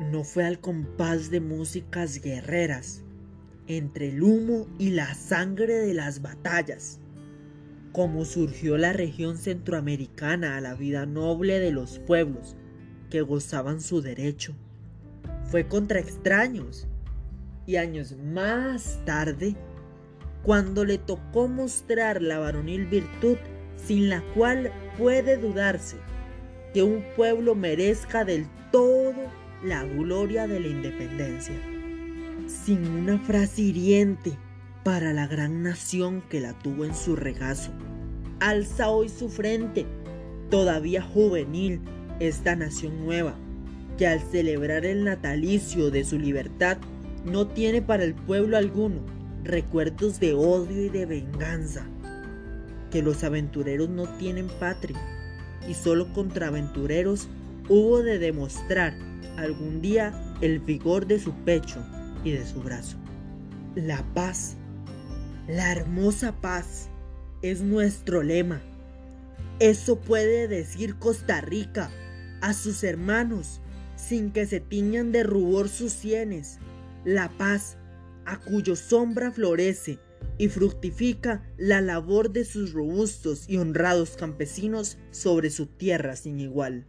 no fue al compás de músicas guerreras, entre el humo y la sangre de las batallas, como surgió la región centroamericana a la vida noble de los pueblos que gozaban su derecho. Fue contra extraños y años más tarde, cuando le tocó mostrar la varonil virtud sin la cual puede dudarse que un pueblo merezca del todo la gloria de la independencia. Sin una frase hiriente para la gran nación que la tuvo en su regazo. Alza hoy su frente, todavía juvenil, esta nación nueva, que al celebrar el natalicio de su libertad no tiene para el pueblo alguno recuerdos de odio y de venganza, que los aventureros no tienen patria y solo contra aventureros hubo de demostrar algún día el vigor de su pecho y de su brazo. La paz, la hermosa paz, es nuestro lema. Eso puede decir Costa Rica a sus hermanos sin que se tiñan de rubor sus sienes. La paz, a cuyo sombra florece y fructifica la labor de sus robustos y honrados campesinos sobre su tierra sin igual.